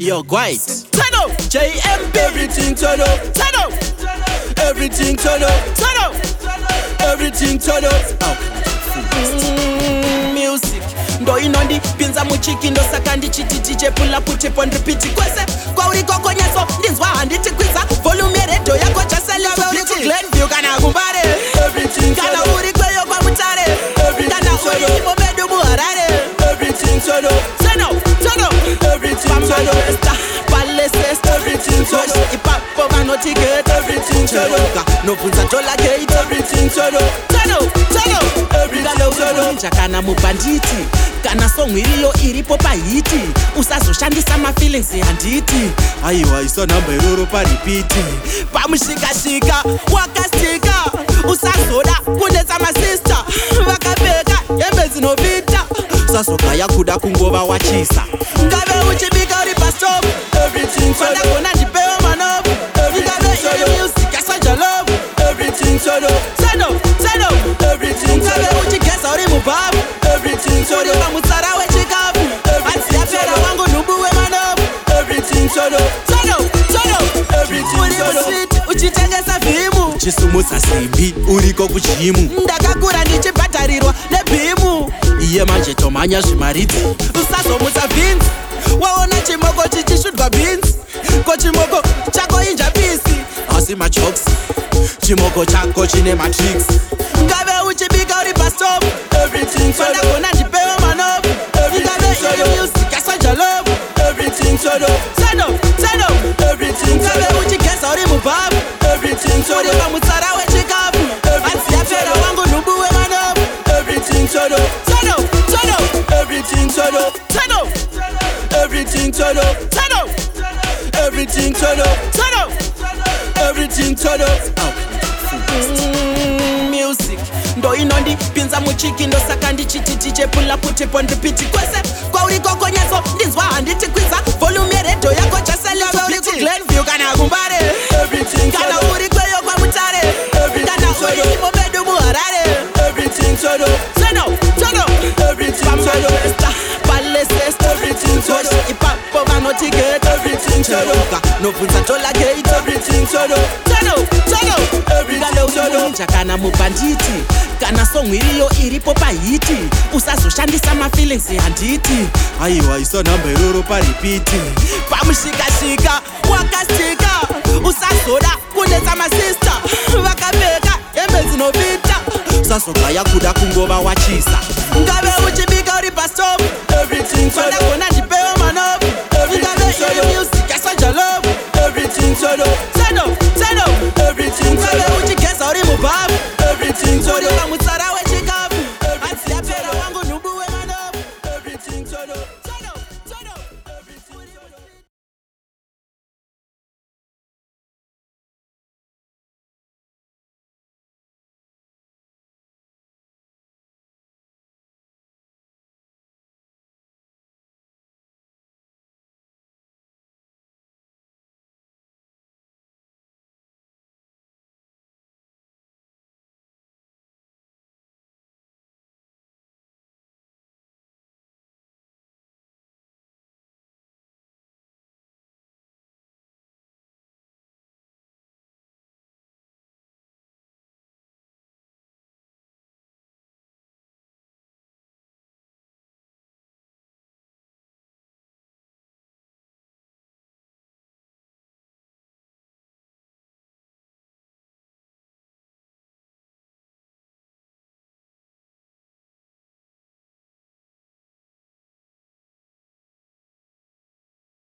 Yo, Guite. Turn up. JM. Everything turn up. Turn up. Everything turn up. Turn up. Everything turn up. Up. Mm, music ndo inondipinza muchiki ndosakandi chiti dj pula puti pon repeat kwese kwauri kokonyeso ndinzwa handiti kwiza volume yeredho yako chaselewe uri kuglenview kana kumbare kana uri Nobody get everything solo. No punta chola get everything solo. Solo, solo. chakana mubhanditi kana songu iriyo iripo pahiti usazoshandisa mafeelings handiti aiwa isa namba iroro paripiti pamushikashika wakasika usazoda kunetsa masista vakapeka hembe dzinopita sasoka yakuda kungova wachisa ngave uchibika uri pastopuadagona chipewa manovuaeusikasajalovungave uchigeza uri mubhavu uriva mutsara wechikafu aziya pera wangu nhumbu wemanovu chisumudza simbi uriko kuchimu ndakakura ndichibhadharirwa nebhimu iye manje tomhanya zvimaridzo usazomutsa vinzi waona chimoko chichisvudwa binzi ko chimoko chako inja pisi asi majoks chimoko chako chine matrix ngave uchibika uri pastop onagona ndipewo manovu ngave iri musikasanjalovu sano, sano. sano. sano. everything turn up, turn up. Everything turn up, turn up. Everything turn up. Mm, music. Ndoino ndipinza muchikindo saka ndichiti tichepula kuti pondipiti kwese kwauri kokonyeso ndinzwa handiti kwizaku. solo no bvunza tolake it everything solo solo solo chakana mubhanditi kana somwiriyo iripo pahiti usazoshandisa mafeelings handiti aiwa isa nhamba iroro paripiti pamushikashika wakasika usazoda kunetsa masista vakapeka hembe dzinopita sazobva yakuda kungova wachisa Turn up, turn up. Everything to the Uchi Kesari Mubab. Everything to the Lamusa.